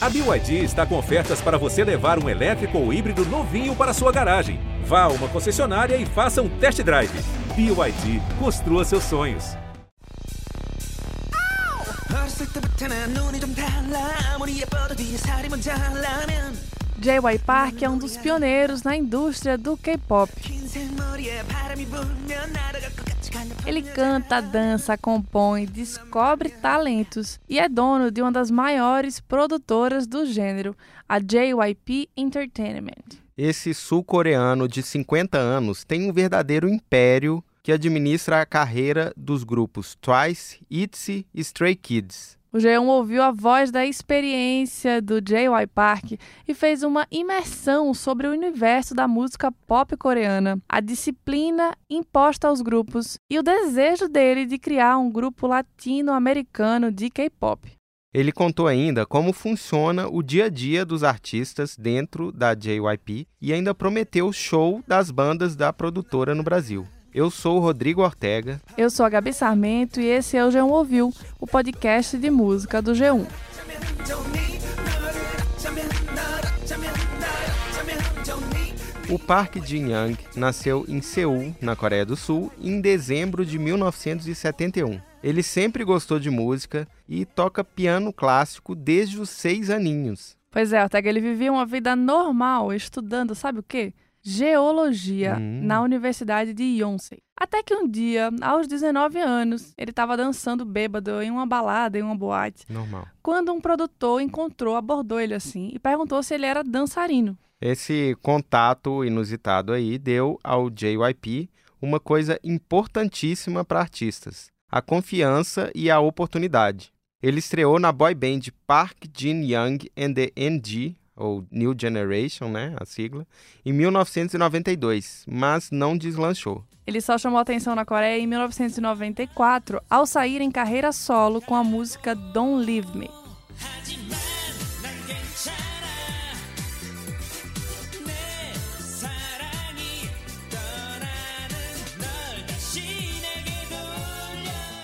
A BYD está com ofertas para você levar um elétrico ou híbrido novinho para sua garagem. Vá a uma concessionária e faça um test drive. BYD, construa seus sonhos. J.Y. Park é um dos pioneiros na indústria do K-pop. Ele canta, dança, compõe, descobre talentos e é dono de uma das maiores produtoras do gênero, a JYP Entertainment. Esse sul-coreano de 50 anos tem um verdadeiro império que administra a carreira dos grupos Twice, ITZY e Stray Kids. O G1 ouviu a voz da experiência do J.Y. Park e fez uma imersão sobre o universo da música pop coreana, a disciplina imposta aos grupos e o desejo dele de criar um grupo latino-americano de K-pop. Ele contou ainda como funciona o dia a dia dos artistas dentro da JYP e ainda prometeu show das bandas da produtora no Brasil. Eu sou o Rodrigo Ortega. Eu sou a Gabi Sarmento e esse é o G1 Ouviu, o podcast de música do G1. O Park Jin-young nasceu em Seul, na Coreia do Sul, em dezembro de 1971. Ele sempre gostou de música e toca piano clássico desde os seis aninhos. Pois é, Ortega, ele vivia uma vida normal, estudando, sabe o quê? Geologia hum. na Universidade de Yonsei. Até que um dia, aos 19 anos, ele estava dançando bêbado em uma balada, em uma boate. Normal. Quando um produtor encontrou, abordou ele assim e perguntou se ele era dançarino. Esse contato inusitado aí deu ao JYP uma coisa importantíssima para artistas: a confiança e a oportunidade. Ele estreou na boy band Park Jin Young and the NG, ou New Generation, né, a sigla, em 1992, mas não deslanchou. Ele só chamou atenção na Coreia em 1994, ao sair em carreira solo com a música Don't Leave Me.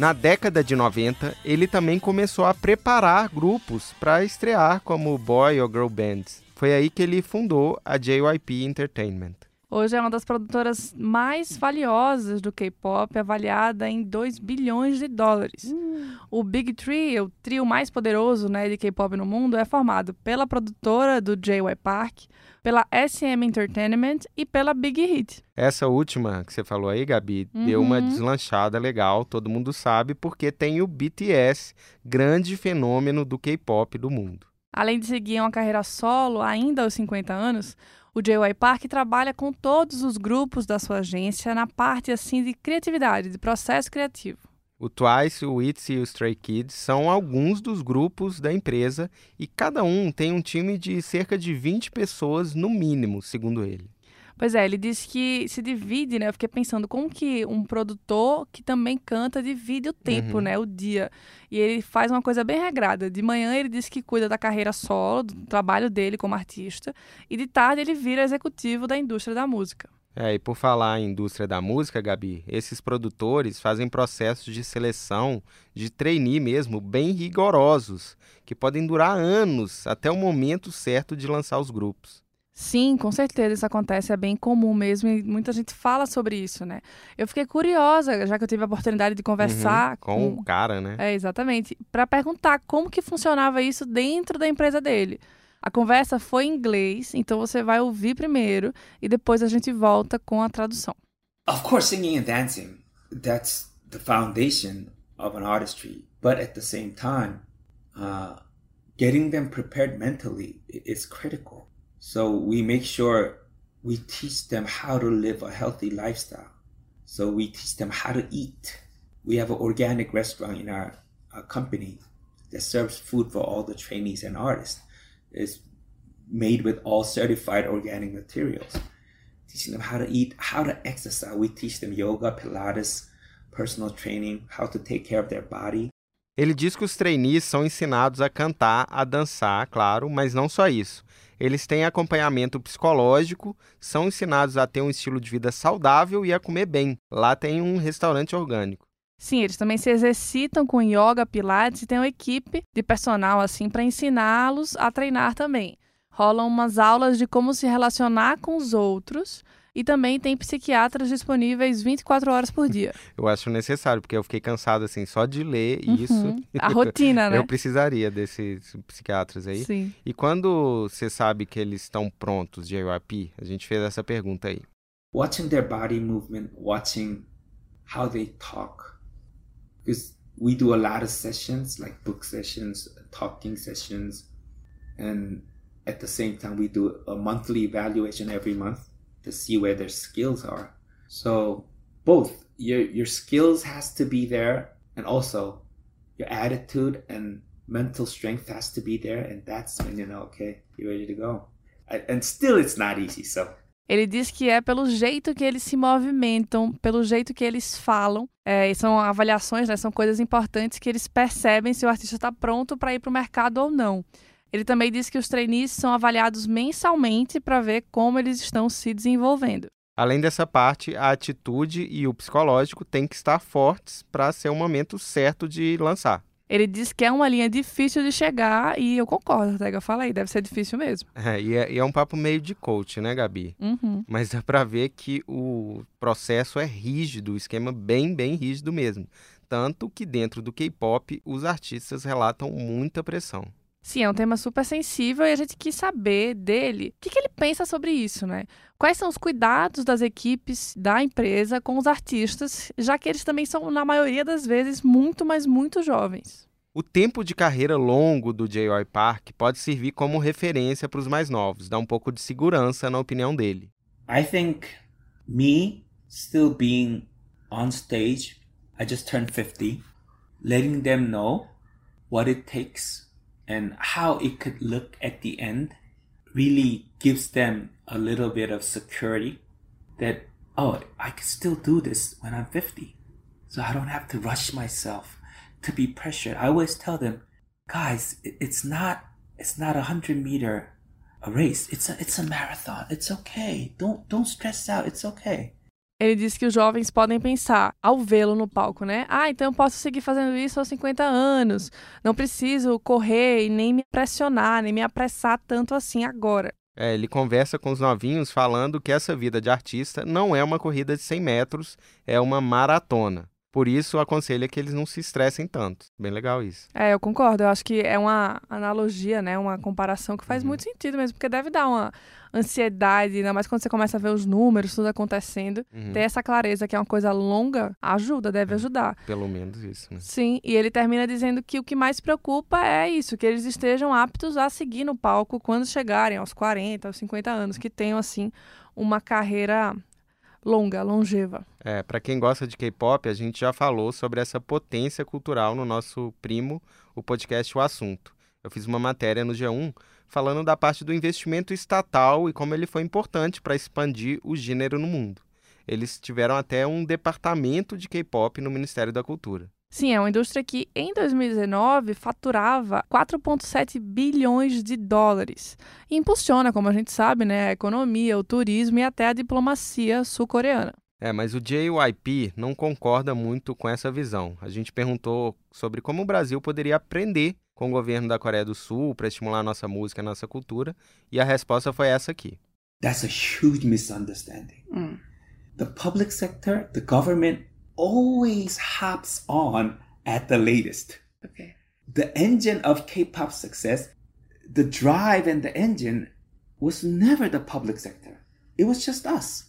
Na década de 90, ele também começou a preparar grupos para estrear como boy ou girl bands. Foi aí que ele fundou a JYP Entertainment. Hoje é uma das produtoras mais valiosas do K-pop, avaliada em 2 bilhões de dólares. Hum. O Big Three, o trio mais poderoso né, de K-pop no mundo, é formado pela produtora do JY Park, pela SM Entertainment e pela Big Hit. Essa última que você falou aí, Gabi, uhum. deu uma uhum. deslanchada legal, todo mundo sabe, porque tem o BTS, grande fenômeno do K-pop do mundo. Além de seguir uma carreira solo ainda aos 50 anos, o JY Park trabalha com todos os grupos da sua agência na parte assim de criatividade, de processo criativo. O Twice, o ITZY e o Stray Kids são alguns dos grupos da empresa e cada um tem um time de cerca de 20 pessoas no mínimo, segundo ele. Pois é, ele disse que se divide, né? Eu fiquei pensando como que um produtor que também canta divide o tempo, uhum. né? O dia. E ele faz uma coisa bem regrada. De manhã ele diz que cuida da carreira solo, do trabalho dele como artista, e de tarde ele vira executivo da indústria da música. É, e por falar em indústria da música, Gabi, esses produtores fazem processos de seleção, de trainee mesmo, bem rigorosos, que podem durar anos até o momento certo de lançar os grupos. Sim, com certeza isso acontece, é bem comum mesmo e muita gente fala sobre isso, né? Eu fiquei curiosa, já que eu tive a oportunidade de conversar uhum, com, com o cara, né? É, exatamente, para perguntar como que funcionava isso dentro da empresa dele. A conversa foi em inglês, então você vai ouvir primeiro e depois a gente volta com a tradução. Of course, singing and dancing, that's the foundation of an artistry. But at the same time, uh, getting them prepared mentally is critical. So we make sure we teach them how to live a healthy lifestyle. So we teach them how to eat. We have an organic restaurant in our, our company that serves food for all the trainees and artists It's made with all certified organic materials. Teaching them how to eat, how to exercise. We teach them yoga, Pilates, personal training, how to take care of their body. Ele diz que os trainees são ensinados a cantar, a dançar, claro, mas não só isso. Eles têm acompanhamento psicológico, são ensinados a ter um estilo de vida saudável e a comer bem. Lá tem um restaurante orgânico. Sim, eles também se exercitam com yoga, pilates e tem uma equipe de personal assim para ensiná-los a treinar também. Rolam umas aulas de como se relacionar com os outros e também tem psiquiatras disponíveis 24 horas por dia. Eu acho necessário, porque eu fiquei cansado assim só de ler Uhum. isso. A rotina, né? Eu precisaria desses psiquiatras aí. Sim. E quando você sabe que eles estão prontos, JYP, a gente fez essa pergunta aí. watching their body movement, watching how they talk. Because we do a lot of sessions, like book sessions, talking sessions, and at the same time, we do a monthly evaluation every month to see where their skills are. So both your your skills has to be there, and also your attitude and mental strength has to be there, and that's when you know, okay, you're ready to go. And still, it's not easy. So Ele diz que é pelo jeito que eles se movimentam, pelo jeito que eles falam. É, são avaliações, né, são coisas importantes que eles percebem se o artista está pronto para ir para o mercado ou não. Ele também diz que os trainees são avaliados mensalmente para ver como eles estão se desenvolvendo. Além dessa parte, a atitude e o psicológico têm que estar fortes para ser o momento certo de lançar. Ele diz que é uma linha difícil de chegar e eu concordo, Tega. Eu falei, deve ser difícil mesmo. É, e, é, e é um papo meio de coach, né, Gabi? Uhum. Mas dá pra ver que o processo é rígido, o esquema bem, bem rígido mesmo. Tanto que dentro do K-pop, os artistas relatam muita pressão. Sim, é um tema super sensível e a gente quis saber dele o que, que ele pensa sobre isso, né? Quais são os cuidados das equipes da empresa com os artistas, já que eles também são, na maioria das vezes, muito, mas muito jovens. O tempo de carreira longo do J.Y. Park pode servir como referência para os mais novos, dá um pouco de segurança na opinião dele. I think me still being on stage, I just turned 50, letting them know what it takes and how it could look at the end really gives them a little bit of security that, oh, I can still do this when I'm 50. So I don't have to rush myself to be pressured. I always tell them, guys, it's not, it's not a hundred meter a race. It's a it's a marathon. It's okay. Don't don't stress out. It's okay. Ele diz que os jovens podem pensar, ao vê-lo no palco, né? Ah, então eu posso seguir fazendo isso aos 50 anos. Não preciso correr e nem me pressionar, nem me apressar tanto assim agora. É, ele conversa com os novinhos falando que essa vida de artista não é uma corrida de 100 metros, é uma maratona. Por isso, aconselha que eles não se estressem tanto. Bem legal isso. É, eu concordo. Eu acho que é uma analogia, né? Uma comparação que faz Uhum. muito sentido mesmo, porque deve dar uma ansiedade, ainda mais quando você começa a ver os números, tudo acontecendo. Uhum, Ter essa clareza que é uma coisa longa ajuda, deve ajudar. Pelo menos isso, né? Sim, e ele termina dizendo que o que mais preocupa é isso, que eles estejam aptos a seguir no palco quando chegarem aos 40, aos 50 anos, que tenham, assim, uma carreira longa, longeva. É, para quem gosta de K-pop, a gente já falou sobre essa potência cultural no nosso primo, o podcast O Assunto. Eu fiz uma matéria no G1 falando da parte do investimento estatal e como ele foi importante para expandir o gênero no mundo. Eles tiveram até um departamento de K-pop no Ministério da Cultura. Sim, é uma indústria que em 2019 faturava 4,7 bilhões de dólares. E impulsiona, como a gente sabe, né, a economia, o turismo e até a diplomacia sul-coreana. É, mas o JYP não concorda muito com essa visão. A gente perguntou sobre como o Brasil poderia aprender com o governo da Coreia do Sul para estimular nossa música e nossa cultura, e a resposta foi essa aqui. That's a huge misunderstanding. The public sector, the government always hops on at the latest. Okay. The engine of K-pop success, the drive and the engine was never the public sector. It was just us.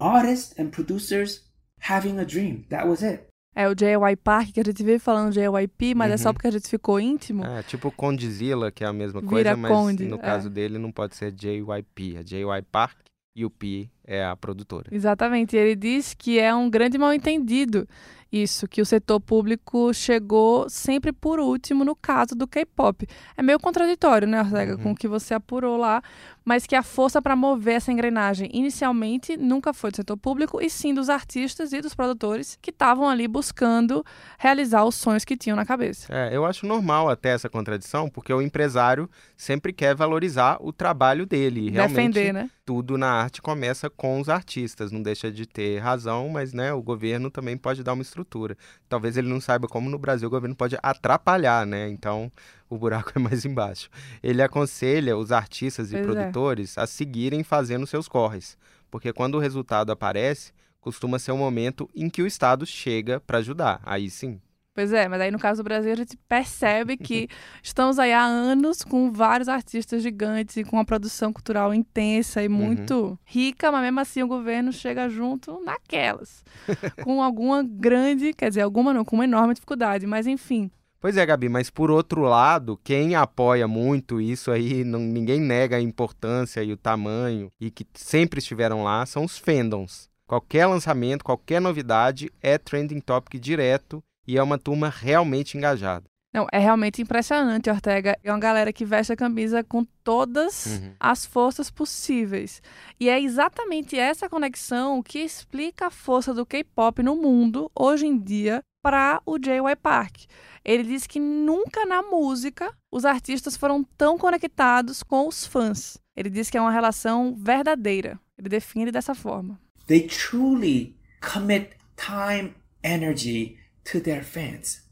Artists and producers having a dream. That was it. É o JY Park, que a gente vive falando JYP, mas é só porque a gente ficou íntimo. É, tipo Condzilla, que é a mesma Vira coisa, mas Conde, no é. caso dele não pode ser JYP, é JY Park e o P é a produtora. Exatamente. Ele diz que é um grande mal-entendido isso, que o setor público chegou sempre por último no caso do K-pop. É meio contraditório, né, Ortega, Uhum. com o que você apurou lá, mas que a força para mover essa engrenagem inicialmente nunca foi do setor público, e sim dos artistas e dos produtores que estavam ali buscando realizar os sonhos que tinham na cabeça. É, eu acho normal até essa contradição, porque o empresário sempre quer valorizar o trabalho dele. Realmente, Defender, né? tudo na arte começa com os artistas. Não deixa de ter razão, mas né, o governo também pode dar uma estrutura. Talvez ele não saiba como no Brasil o governo pode atrapalhar, né? Então o buraco é mais embaixo. Ele aconselha os artistas e Pois é. produtores a seguirem fazendo seus corres, porque quando o resultado aparece, costuma ser o momento em que o Estado chega para ajudar. Aí sim. Pois é, mas aí no caso do Brasil a gente percebe que estamos aí há anos com vários artistas gigantes e com uma produção cultural intensa e muito rica, mas mesmo assim o governo chega junto naquelas. com alguma grande, quer dizer, alguma não, com uma enorme dificuldade, mas enfim. Pois é, Gabi, mas por outro lado, quem apoia muito isso aí, não- ninguém nega a importância e o tamanho, e que sempre estiveram lá, são os fandoms. Qualquer lançamento, qualquer novidade é trending topic direto e é uma turma realmente engajada. Não, é realmente impressionante, Ortega. É uma galera que veste a camisa com todas Uhum. as forças possíveis. E é exatamente essa conexão que explica a força do K-pop no mundo hoje em dia para o J.Y. Park. Ele diz que nunca na música os artistas foram tão conectados com os fãs. Ele diz que é uma relação verdadeira. Ele define dessa forma. They truly commit time, energy to their fans.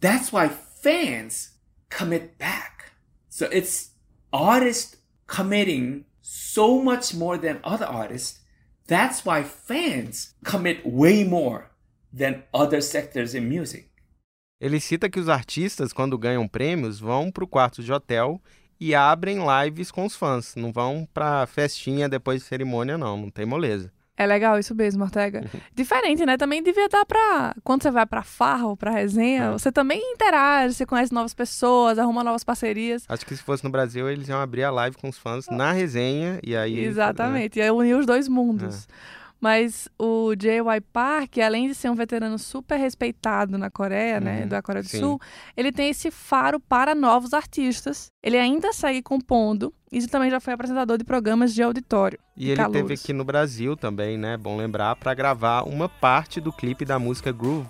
That's why fans commit back. So it's artists committing so much more than other artists. That's why fans commit way more than other sectors in music. Ele cita que os artistas, quando ganham prêmios, vão para o quarto de hotel e abrem lives com os fãs. Não vão para festinha depois de cerimônia, não. Não tem moleza. É legal isso mesmo, Ortega. Diferente, né? Também devia dar pra. Quando você vai pra farra ou pra resenha, É. você também interage, você conhece novas pessoas, arruma novas parcerias. Acho que se fosse no Brasil, eles iam abrir a live com os fãs na resenha e aí... Exatamente. E aí unir os dois mundos. Mas o J.Y. Park, além de ser um veterano super respeitado na Coreia, né, Uhum, da Coreia do sim. Sul, ele tem esse faro para novos artistas. Ele ainda segue compondo e também já foi apresentador de programas de auditório. E ele Calouros. teve aqui no Brasil também, né? Bom lembrar, para gravar uma parte do clipe da música Groove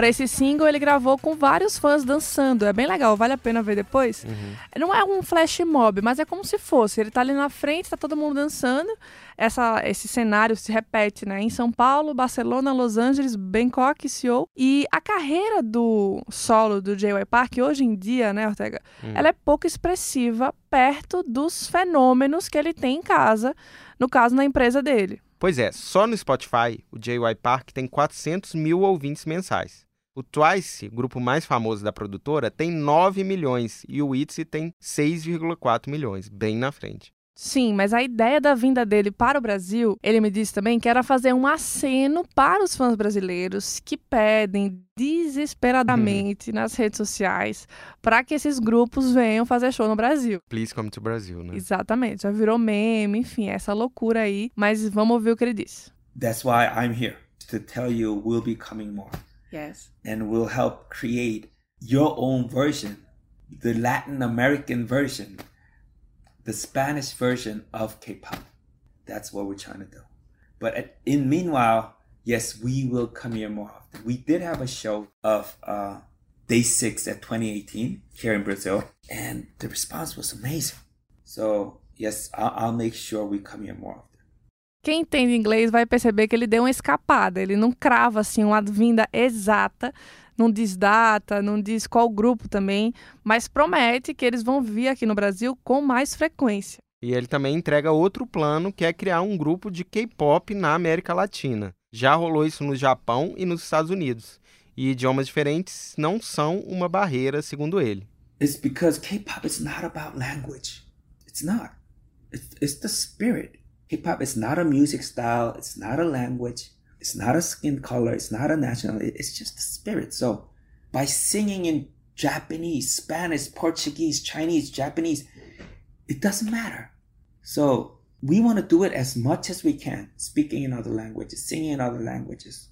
Para esse single, ele gravou com vários fãs dançando. É bem legal, vale a pena ver depois. Uhum. Não é um flash mob, mas é como se fosse. Ele tá ali na frente, tá todo mundo dançando. Essa, esse cenário se repete, né? Em São Paulo, Barcelona, Los Angeles, Bangkok, Seoul. E a carreira do solo do J.Y. Park, hoje em dia, né, Ortega? Hum. Ela é pouco expressiva perto dos fenômenos que ele tem em casa, no caso, na empresa dele. Pois é, só no Spotify, o JY Park tem 400 mil ouvintes mensais. O Twice, o grupo mais famoso da produtora, tem 9 milhões e o ITZY tem 6,4 milhões, bem na frente. Sim, mas a ideia da vinda dele para o Brasil, ele me disse também que era fazer um aceno para os fãs brasileiros que pedem desesperadamente nas redes sociais para que esses grupos venham fazer show no Brasil. Please come to Brasil, né? Exatamente, já virou meme, enfim, essa loucura aí. Mas vamos ouvir o que ele disse. That's why I'm here to tell you we'll be coming more. Yes. and will help create your own version, the Latin American version, the Spanish version of K-pop. That's what we're trying to do. But in meanwhile, yes, we will come here more often. We did have a show of uh, day six at 2018 here in Brazil, and the response was amazing. So yes, I'll, I'll make sure we come here more often. Quem entende inglês vai perceber que ele deu uma escapada. Ele não crava assim uma vinda exata, não diz data, não diz qual grupo também, mas promete que eles vão vir aqui no Brasil com mais frequência. E ele também entrega outro plano, que é criar um grupo de K-pop na América Latina. Já rolou isso no Japão e nos Estados Unidos. E idiomas diferentes não são uma barreira, segundo ele. It's because K-pop is not about language. It's not. It's, it's the spirit. K-pop is not a music style. It's not a language. It's not a skin color. It's not a national. it- It's just the spirit. So, by singing in Japanese, Spanish, Portuguese, Chinese, Japanese, it doesn't matter. So, we want to do it as much as we can, speaking in other languages, singing in other languages.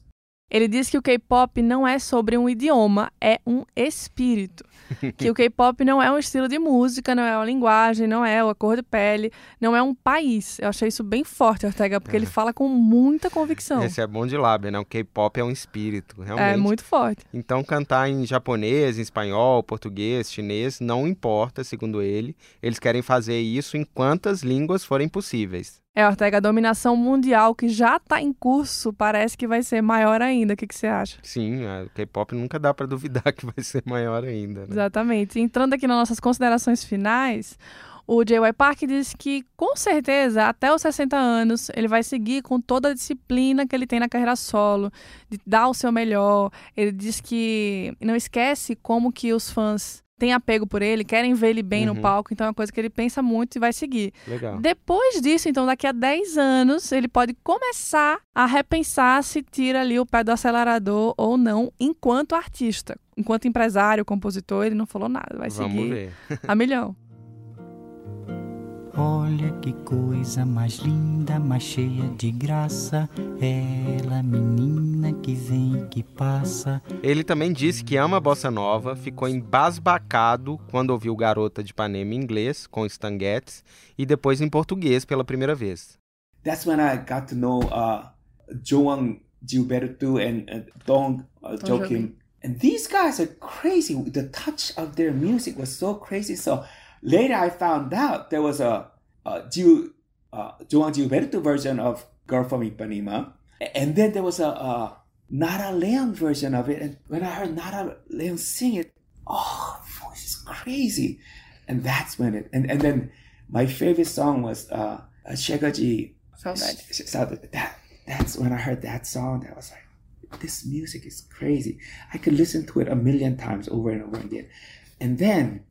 Ele diz que o K-pop não é sobre um idioma, é um espírito. que o K-pop não é um estilo de música, não é uma linguagem, não é a cor de pele, não é um país. Eu achei isso bem forte, Ortega, porque é. ele fala com muita convicção. Esse é bom de lábia, né? O K-pop é um espírito, realmente. É muito forte. Então cantar em japonês, em espanhol, português, chinês, não importa, segundo ele. Eles querem fazer isso em quantas línguas forem possíveis. É, Ortega, a dominação mundial que já está em curso parece que vai ser maior ainda. O que, que você acha? Sim, o K-pop nunca dá para duvidar que vai ser maior ainda. Né? Exatamente. Entrando aqui nas nossas considerações finais, o J.Y. Park diz que, com certeza, até os 60 anos, ele vai seguir com toda a disciplina que ele tem na carreira solo, de dar o seu melhor. Ele diz que não esquece como que os fãs têm apego por ele, querem ver ele bem uhum. no palco, então é uma coisa que ele pensa muito e vai seguir. Legal. Depois disso, então, daqui a 10 anos, ele pode começar a repensar se tira ali o pé do acelerador ou não, enquanto artista. Enquanto empresário, compositor, ele não falou nada, vai Vamos seguir ver. a milhão. Olha que coisa mais linda, mais cheia de graça. Ela, menina que vem e que passa. Ele também disse que ama a bossa nova, ficou embasbacado quando ouviu Garota de Ipanema em inglês, com Stan Getz, e depois em português pela primeira vez. That's when I got to know uh, João Gilberto and uh, Dong uh, Joaquim. And these guys are crazy. The touch of their music was so crazy. So Later, I found out there was a, a Gil, uh, Joan Gilberto version of Girl from Ipanema. And then there was a, a Nara Leon version of it. And when I heard Nara Leon sing it, oh, voice is crazy. And that's when it, and, and then my favorite song was uh, Shegaji. Saudade. That, that's when I heard that song, I was like, this music is crazy. I could listen to it a million times over and over again. And then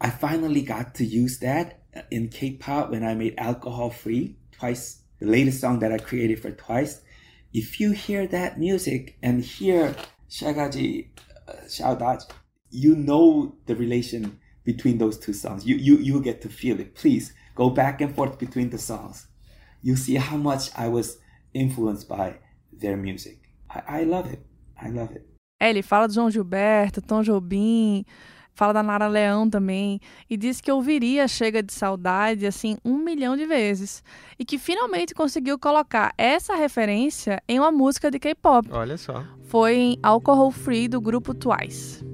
I finally got to use that in K-pop when I made Alcohol Free twice, the latest song that I created for Twice. If you hear that music and hear Shagaji uh, you know the relation between those two songs. You, you, you get to feel it. Please go back and forth between the songs. You see how much I was influenced by their music. I, I love it. I love it. É, ele fala de João Gilberto, Tom Jobim, fala da Nara Leão também, e diz que ouviria Chega de Saudade assim um milhão de vezes. E que finalmente conseguiu colocar essa referência em uma música de K-pop. Olha só. Foi em Alcohol Free do grupo Twice.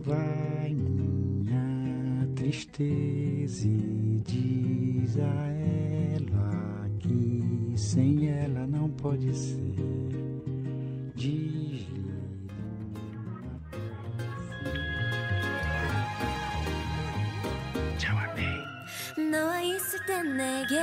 Vai minha tristeza e diz a ela que sem ela não pode ser. Diz 내게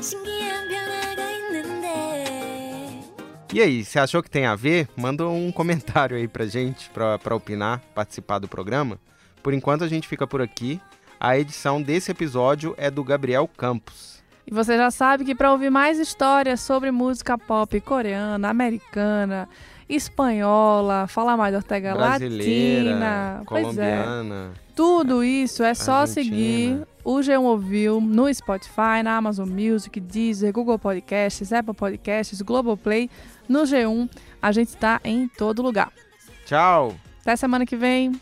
신기한 변화가 있는데 E aí, você achou que tem a ver? Manda um comentário aí pra gente, pra, pra opinar, participar do programa. Por enquanto a gente fica por aqui. A edição desse episódio é do Gabriel Campos. E você já sabe que para ouvir mais histórias sobre música pop coreana, americana, espanhola, falar mais da Ortega Brasileira, Latina, colombiana. Pois é. Tudo isso é só Argentina. seguir o G1 Ouviu no Spotify, na Amazon Music, Deezer, Google Podcasts, Apple Podcasts, Globoplay. No G1, a gente está em todo lugar. Tchau. Até semana que vem.